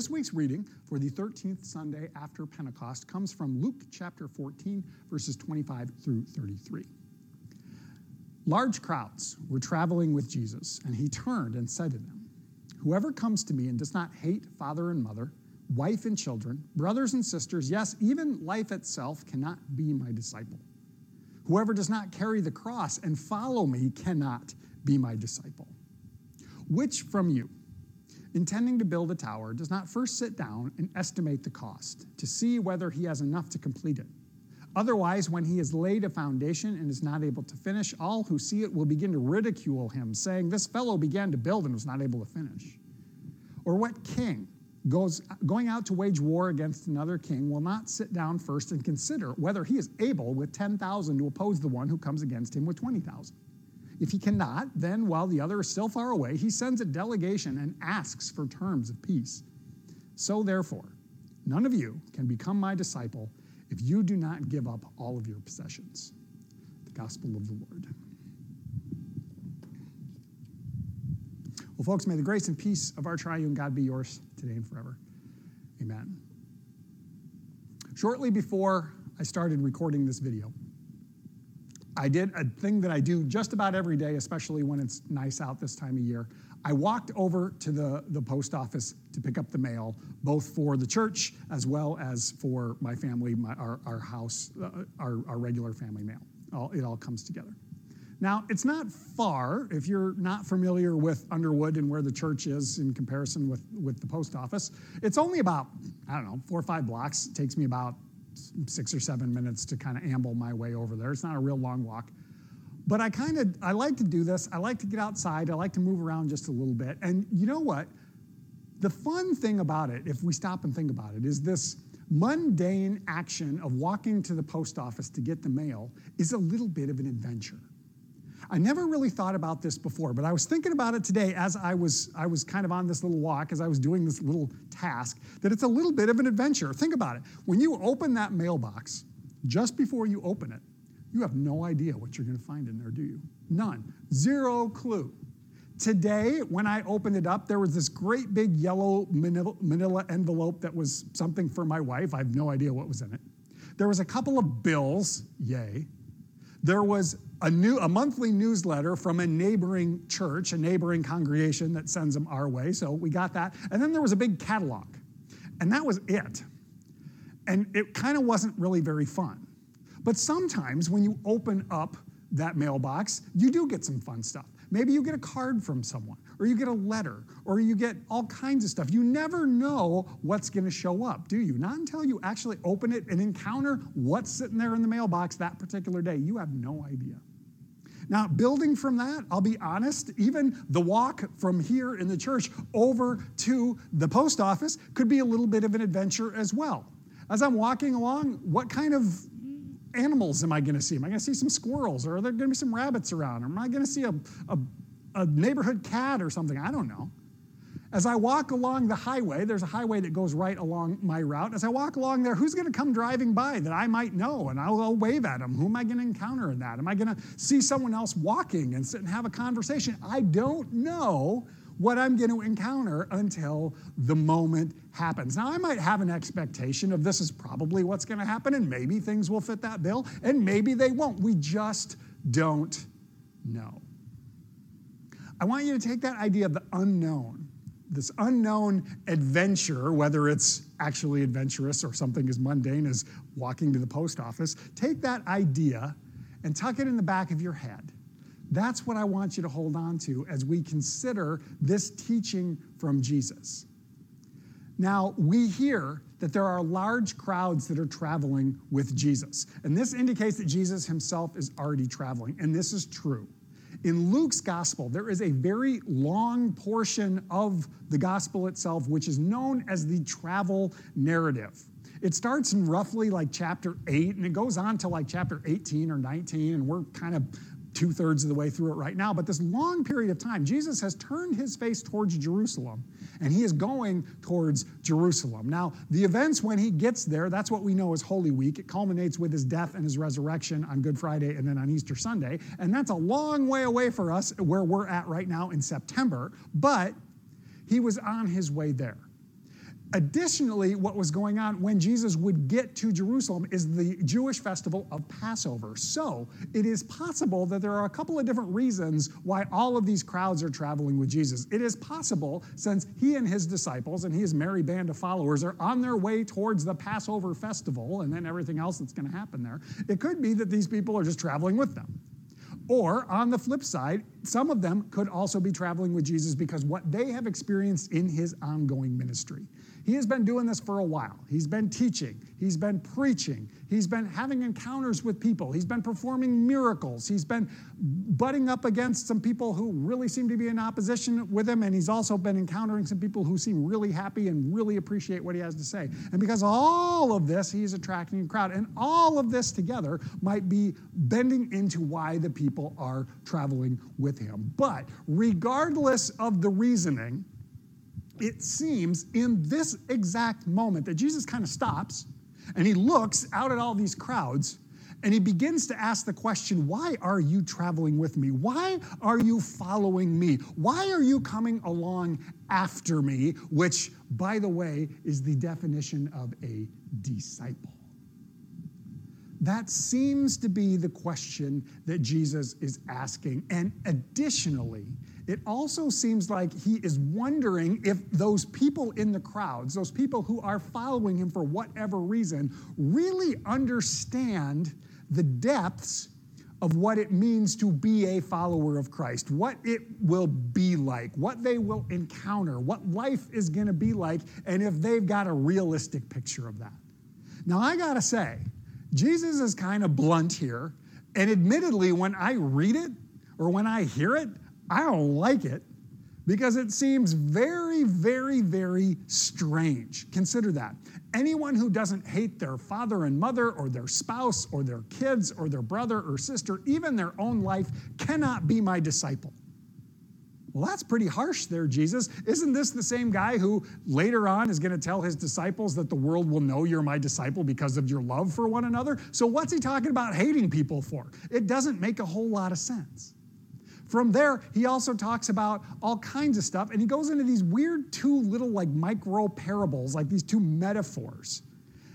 This week's reading for the 13th Sunday after Pentecost comes from Luke chapter 14, verses 25 through 33. Large crowds were traveling with Jesus, and he turned and said to them, Whoever comes to me and does not hate father and mother, wife and children, brothers and sisters, yes, even life itself, cannot be my disciple. Whoever does not carry the cross and follow me cannot be my disciple. Which from you, intending to build a tower, does not first sit down and estimate the cost to see whether he has enough to complete it? Otherwise, when he has laid a foundation and is not able to finish, all who see it will begin to ridicule him, saying, This fellow began to build and was not able to finish. Or what king goes, going out to wage war against another king will not sit down first and consider whether he is able with 10,000 to oppose the one who comes against him with 20,000? If he cannot, then while the other is still far away, he sends a delegation and asks for terms of peace. So therefore, none of you can become my disciple if you do not give up all of your possessions. The gospel of the Lord. Well, folks, may the grace and peace of our triune God be yours today and forever. Amen. Shortly before I started recording this video, I did a thing that I do just about every day, especially when it's nice out this time of year. I walked over to the, the post office to pick up the mail, both for the church as well as for my family, my, our, our house, uh, our, our regular family mail. All, it all comes together. Now, it's not far if you're not familiar with Underwood and where the church is in comparison with, with the post office. It's only about, I don't know, four or five blocks. It takes me about six or seven minutes to kind of amble my way over there. It's not a real long walk. But I kind of I like to do this. I like to get outside. I like to move around just a little bit. And you know what? The fun thing about it, if we stop and think about it, is this mundane action of walking to the post office to get the mail is a little bit of an adventure. I never really thought about this before, but I was thinking about it today as I was, I was kind of on this little walk, as I was doing this little task, that it's a little bit of an adventure. Think about it. When you open that mailbox, just before you open it, you have no idea what you're going to find in there, do you? None. Zero clue. Today, when I opened it up, there was this great big yellow manila envelope that was something for my wife. I have no idea what was in it. There was a couple of bills, yay. There was a, new, a monthly newsletter from a neighboring church, a neighboring congregation that sends them our way. So we got that. And then there was a big catalog. And that was it. And it kind of wasn't really very fun. But sometimes when you open up that mailbox, you do get some fun stuff. Maybe you get a card from someone, or you get a letter, or you get all kinds of stuff. You never know what's going to show up, do you? Not until you actually open it and encounter what's sitting there in the mailbox that particular day. You have no idea. Now, building from that, I'll be honest, even the walk from here in the church over to the post office could be a little bit of an adventure as well. As I'm walking along, what kind of animals am I going to see? Am I going to see some squirrels or are there going to be some rabbits around? Or am I going to see a, a, a neighborhood cat or something? I don't know. As I walk along the highway, there's a highway that goes right along my route. As I walk along there, who's going to come driving by that I might know? And I'll, I'll wave at them. Who am I going to encounter in that? Am I going to see someone else walking and sit and have a conversation? I don't know what I'm going to encounter until the moment happens. Now, I might have an expectation of this is probably what's going to happen, and maybe things will fit that bill, and maybe they won't. We just don't know. I want you to take that idea of the unknown, this unknown adventure, whether it's actually adventurous or something as mundane as walking to the post office, take that idea and tuck it in the back of your head that's what I want you to hold on to as we consider this teaching from Jesus. Now, we hear that there are large crowds that are traveling with Jesus. And this indicates that Jesus himself is already traveling. And this is true. In Luke's gospel, there is a very long portion of the gospel itself, which is known as the travel narrative. It starts in roughly like chapter 8 and it goes on to like chapter 18 or 19, and we're kind of two thirds of the way through it right now, but this long period of time, Jesus has turned his face towards Jerusalem and he is going towards Jerusalem. Now, the events when he gets there, that's what we know as Holy Week. It culminates with his death and his resurrection on Good Friday and then on Easter Sunday. And that's a long way away for us where we're at right now in September, but he was on his way there. Additionally, what was going on when Jesus would get to Jerusalem is the Jewish festival of Passover. So it is possible that there are a couple of different reasons why all of these crowds are traveling with Jesus. It is possible, since he and his disciples and his merry band of followers are on their way towards the Passover festival and then everything else that's going to happen there, it could be that these people are just traveling with them. Or on the flip side, some of them could also be traveling with Jesus because what they have experienced in his ongoing ministry. He has been doing this for a while. He's been teaching, he's been preaching, he's been having encounters with people, he's been performing miracles, he's been butting up against some people who really seem to be in opposition with him, and he's also been encountering some people who seem really happy and really appreciate what he has to say. And because all of this, he's attracting a crowd. And all of this together might be bending into why the people are traveling with him. But regardless of the reasoning, it seems in this exact moment that Jesus kind of stops and he looks out at all these crowds and he begins to ask the question why are you traveling with me? Why are you following me? Why are you coming along after me? Which, by the way, is the definition of a disciple. That seems to be the question that Jesus is asking. And additionally, it also seems like he is wondering if those people in the crowds, those people who are following him for whatever reason, really understand the depths of what it means to be a follower of Christ, what it will be like, what they will encounter, what life is going to be like, and if they've got a realistic picture of that. Now, I got to say, Jesus is kind of blunt here, and admittedly, when I read it or when I hear it, I don't like it because it seems very, very, very strange. Consider that. Anyone who doesn't hate their father and mother or their spouse or their kids or their brother or sister, even their own life, cannot be my disciple. Well, that's pretty harsh there, Jesus. Isn't this the same guy who later on is going to tell his disciples that the world will know you're my disciple because of your love for one another? So, what's he talking about hating people for? It doesn't make a whole lot of sense. From there, he also talks about all kinds of stuff, and he goes into these weird two little like micro parables, like these two metaphors.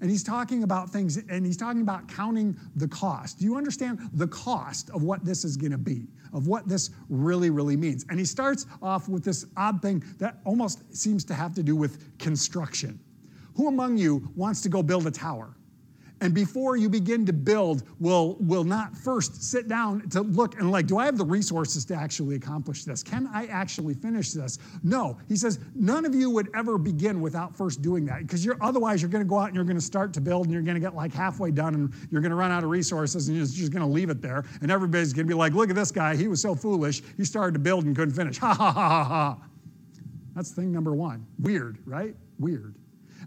And he's talking about things, and he's talking about counting the cost. Do you understand the cost of what this is going to be, of what this really, really means? And he starts off with this odd thing that almost seems to have to do with construction. Who among you wants to go build a tower? And before you begin to build will will not first sit down to look and like do i have the resources to actually accomplish this? Can i actually finish this? No. He says none of you would ever begin without first doing that because you're otherwise you're going to go out and you're going to start to build and you're going to get like halfway done and you're going to run out of resources and you're just going to leave it there. And everybody's going to be like look at this guy. He was so foolish. He started to build and couldn't finish. Ha ha ha ha ha. That's thing number one. Weird right? Weird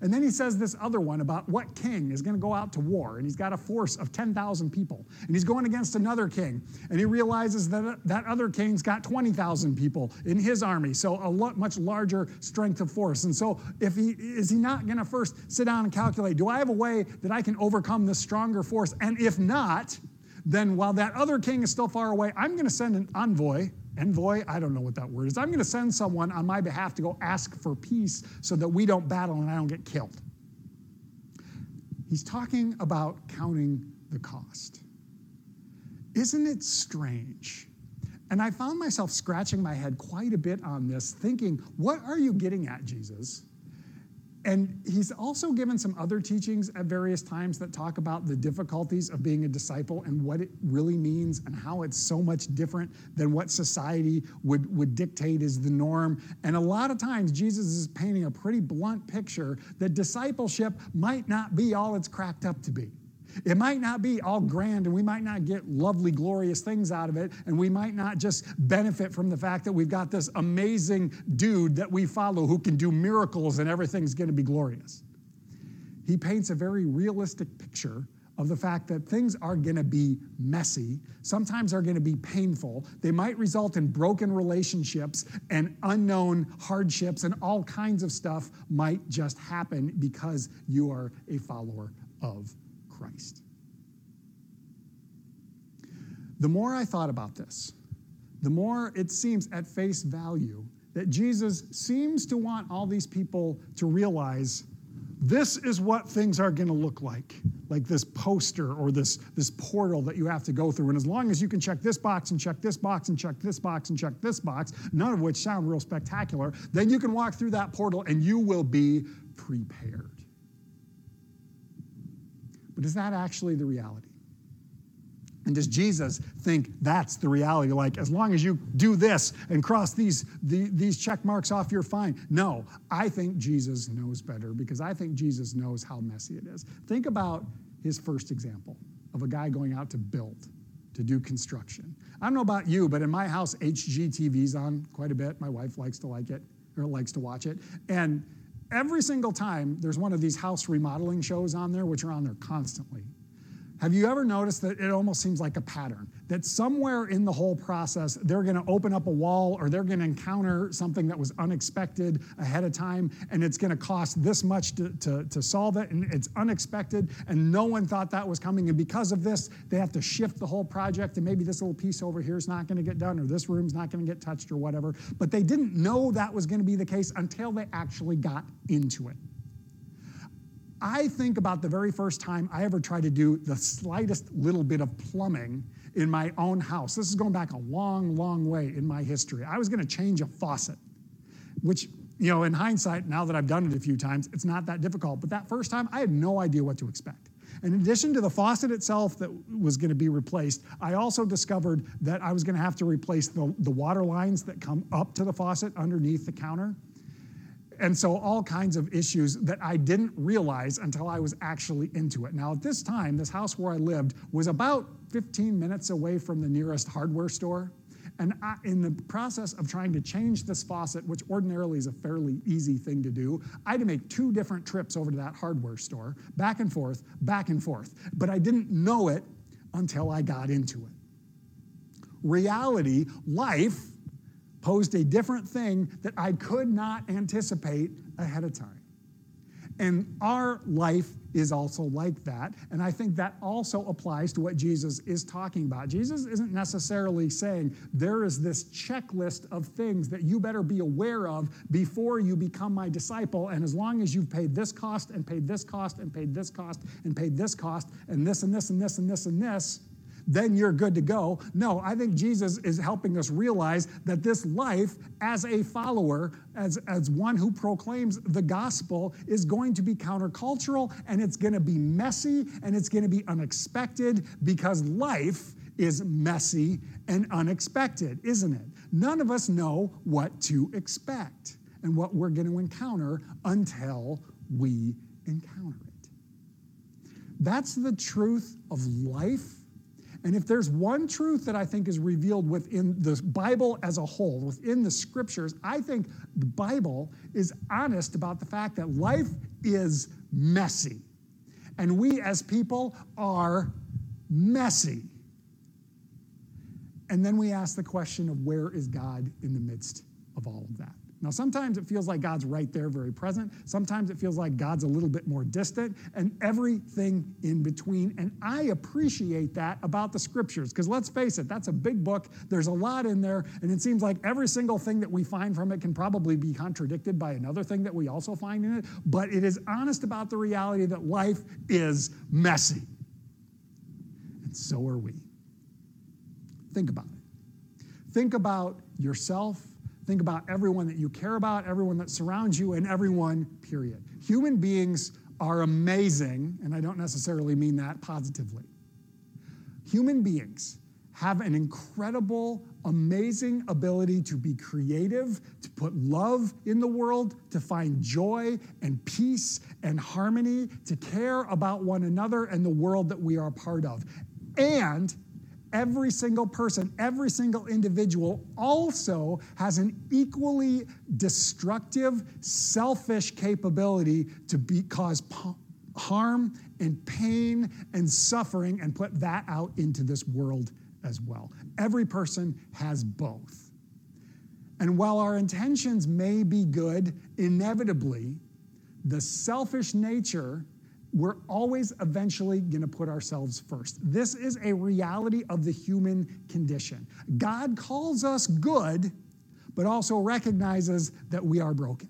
and then he says this other one about what king is going to go out to war, and he's got a force of 10,000 people, and he's going against another king, and he realizes that that other king's got 20,000 people in his army, so a lot, much larger strength of force. And so, if he is he not going to first sit down and calculate, do I have a way that I can overcome this stronger force? And if not, then while that other king is still far away, I'm going to send an envoy envoy, I don't know what that word is. I'm going to send someone on my behalf to go ask for peace so that we don't battle and I don't get killed. He's talking about counting the cost. Isn't it strange? And I found myself scratching my head quite a bit on this, thinking, what are you getting at, Jesus? And he's also given some other teachings at various times that talk about the difficulties of being a disciple and what it really means and how it's so much different than what society would, would dictate is the norm. And a lot of times, Jesus is painting a pretty blunt picture that discipleship might not be all it's cracked up to be. It might not be all grand and we might not get lovely, glorious things out of it, and we might not just benefit from the fact that we've got this amazing dude that we follow who can do miracles and everything's going to be glorious. He paints a very realistic picture of the fact that things are going to be messy, sometimes are going to be painful. They might result in broken relationships and unknown hardships, and all kinds of stuff might just happen because you are a follower of Christ. The more I thought about this, the more it seems at face value that Jesus seems to want all these people to realize this is what things are going to look like like this poster or this, this portal that you have to go through and as long as you can check this box and check this box and check this box and check this box none of which sound real spectacular then you can walk through that portal and you will be prepared but is that actually the reality and does Jesus think that's the reality? Like, as long as you do this and cross these, the, these check marks off, you're fine. No, I think Jesus knows better because I think Jesus knows how messy it is. Think about his first example of a guy going out to build, to do construction. I don't know about you, but in my house, HGTV's on quite a bit. My wife likes to like it, or likes to watch it. And every single time there's one of these house remodeling shows on there, which are on there constantly. Have you ever noticed that it almost seems like a pattern? That somewhere in the whole process, they're going to open up a wall or they're going to encounter something that was unexpected ahead of time, and it's going to cost this much to, to, to solve it, and it's unexpected, and no one thought that was coming. And because of this, they have to shift the whole project, and maybe this little piece over here is not going to get done, or this room's not going to get touched, or whatever. But they didn't know that was going to be the case until they actually got into it. I think about the very first time I ever tried to do the slightest little bit of plumbing in my own house. This is going back a long, long way in my history. I was going to change a faucet, which, you know, in hindsight, now that I've done it a few times, it's not that difficult. But that first time, I had no idea what to expect. In addition to the faucet itself that was going to be replaced, I also discovered that I was going to have to replace the, the water lines that come up to the faucet underneath the counter. And so, all kinds of issues that I didn't realize until I was actually into it. Now, at this time, this house where I lived was about 15 minutes away from the nearest hardware store. And I, in the process of trying to change this faucet, which ordinarily is a fairly easy thing to do, I had to make two different trips over to that hardware store, back and forth, back and forth. But I didn't know it until I got into it. Reality, life, posed a different thing that I could not anticipate ahead of time. And our life is also like that. And I think that also applies to what Jesus is talking about. Jesus isn't necessarily saying there is this checklist of things that you better be aware of before you become my disciple. And as long as you've paid this cost and paid this cost and paid this cost and paid this cost and this and this and this and this and this, then you're good to go. No, I think Jesus is helping us realize that this life as a follower, as, as one who proclaims the gospel, is going to be countercultural and it's going to be messy and it's going to be unexpected because life is messy and unexpected, isn't it? None of us know what to expect and what we're going to encounter until we encounter it. That's the truth of life and if there's one truth that I think is revealed within the Bible as a whole, within the scriptures, I think the Bible is honest about the fact that life is messy. And we as people are messy. And then we ask the question of where is God in the midst of all of that? Now, sometimes it feels like God's right there, very present. Sometimes it feels like God's a little bit more distant, and everything in between. And I appreciate that about the scriptures, because let's face it, that's a big book. There's a lot in there, and it seems like every single thing that we find from it can probably be contradicted by another thing that we also find in it. But it is honest about the reality that life is messy. And so are we. Think about it. Think about yourself Think about everyone that you care about, everyone that surrounds you, and everyone, period. Human beings are amazing, and I don't necessarily mean that positively. Human beings have an incredible, amazing ability to be creative, to put love in the world, to find joy and peace and harmony, to care about one another and the world that we are part of. And every single person, every single individual also has an equally destructive, selfish capability to be, cause harm and pain and suffering and put that out into this world as well. Every person has both. And while our intentions may be good, inevitably, the selfish nature we're always eventually going to put ourselves first. This is a reality of the human condition. God calls us good, but also recognizes that we are broken.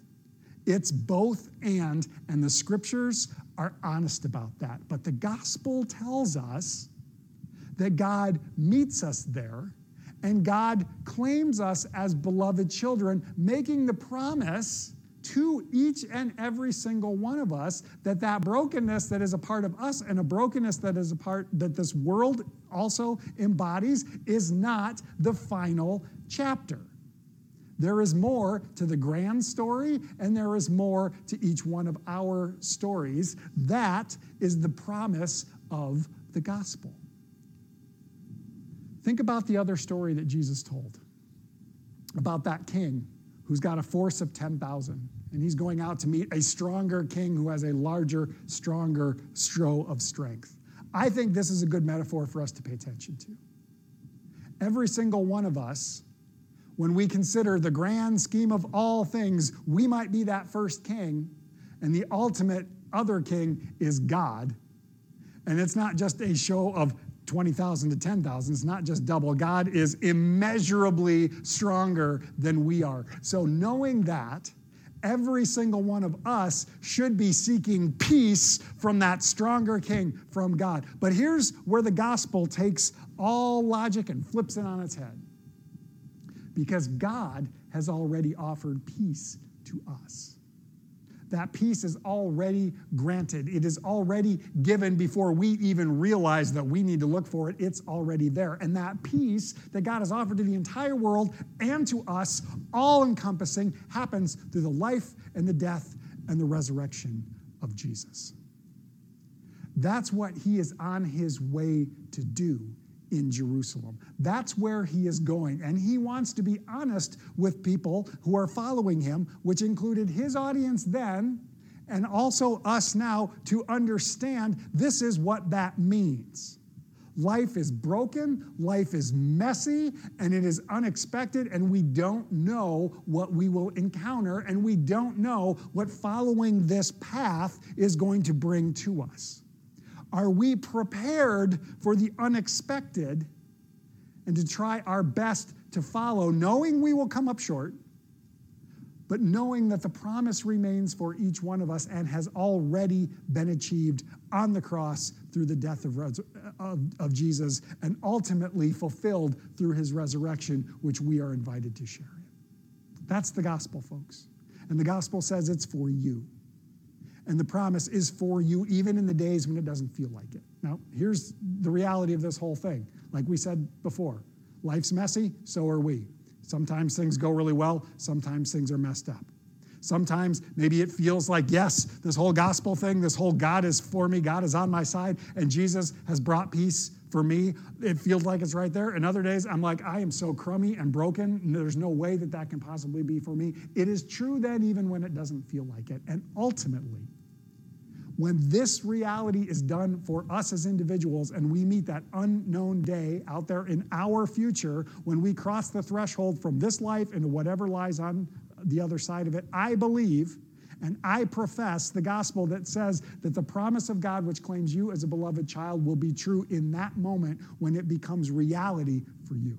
It's both and, and the scriptures are honest about that. But the gospel tells us that God meets us there and God claims us as beloved children, making the promise to each and every single one of us that that brokenness that is a part of us and a brokenness that is a part that this world also embodies is not the final chapter. There is more to the grand story, and there is more to each one of our stories. That is the promise of the gospel. Think about the other story that Jesus told about that king who's got a force of 10,000, and he's going out to meet a stronger king who has a larger, stronger strow of strength. I think this is a good metaphor for us to pay attention to. Every single one of us, when we consider the grand scheme of all things, we might be that first king, and the ultimate other king is God. And it's not just a show of 20,000 to 10,000. It's not just double. God is immeasurably stronger than we are. So, knowing that, every single one of us should be seeking peace from that stronger king, from God. But here's where the gospel takes all logic and flips it on its head. Because God has already offered peace to us that peace is already granted. It is already given before we even realize that we need to look for it. It's already there. And that peace that God has offered to the entire world and to us, all encompassing, happens through the life and the death and the resurrection of Jesus. That's what he is on his way to do in Jerusalem. That's where he is going. And he wants to be honest with people who are following him, which included his audience then and also us now to understand this is what that means. Life is broken, life is messy, and it is unexpected, and we don't know what we will encounter, and we don't know what following this path is going to bring to us. Are we prepared for the unexpected and to try our best to follow, knowing we will come up short, but knowing that the promise remains for each one of us and has already been achieved on the cross through the death of, of, of Jesus and ultimately fulfilled through his resurrection, which we are invited to share in? That's the gospel, folks. And the gospel says it's for you and the promise is for you even in the days when it doesn't feel like it. Now, here's the reality of this whole thing. Like we said before, life's messy, so are we. Sometimes things go really well, sometimes things are messed up. Sometimes maybe it feels like, yes, this whole gospel thing, this whole God is for me, God is on my side, and Jesus has brought peace for me. It feels like it's right there. And other days, I'm like, I am so crummy and broken, and there's no way that that can possibly be for me. It is true then, even when it doesn't feel like it. And ultimately, when this reality is done for us as individuals and we meet that unknown day out there in our future, when we cross the threshold from this life into whatever lies on the other side of it, I believe and I profess the gospel that says that the promise of God, which claims you as a beloved child, will be true in that moment when it becomes reality for you.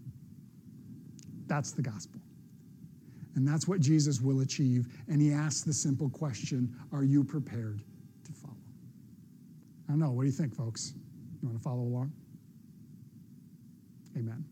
That's the gospel. And that's what Jesus will achieve. And he asks the simple question Are you prepared? To follow? I don't know. What do you think, folks? You want to follow along? Amen.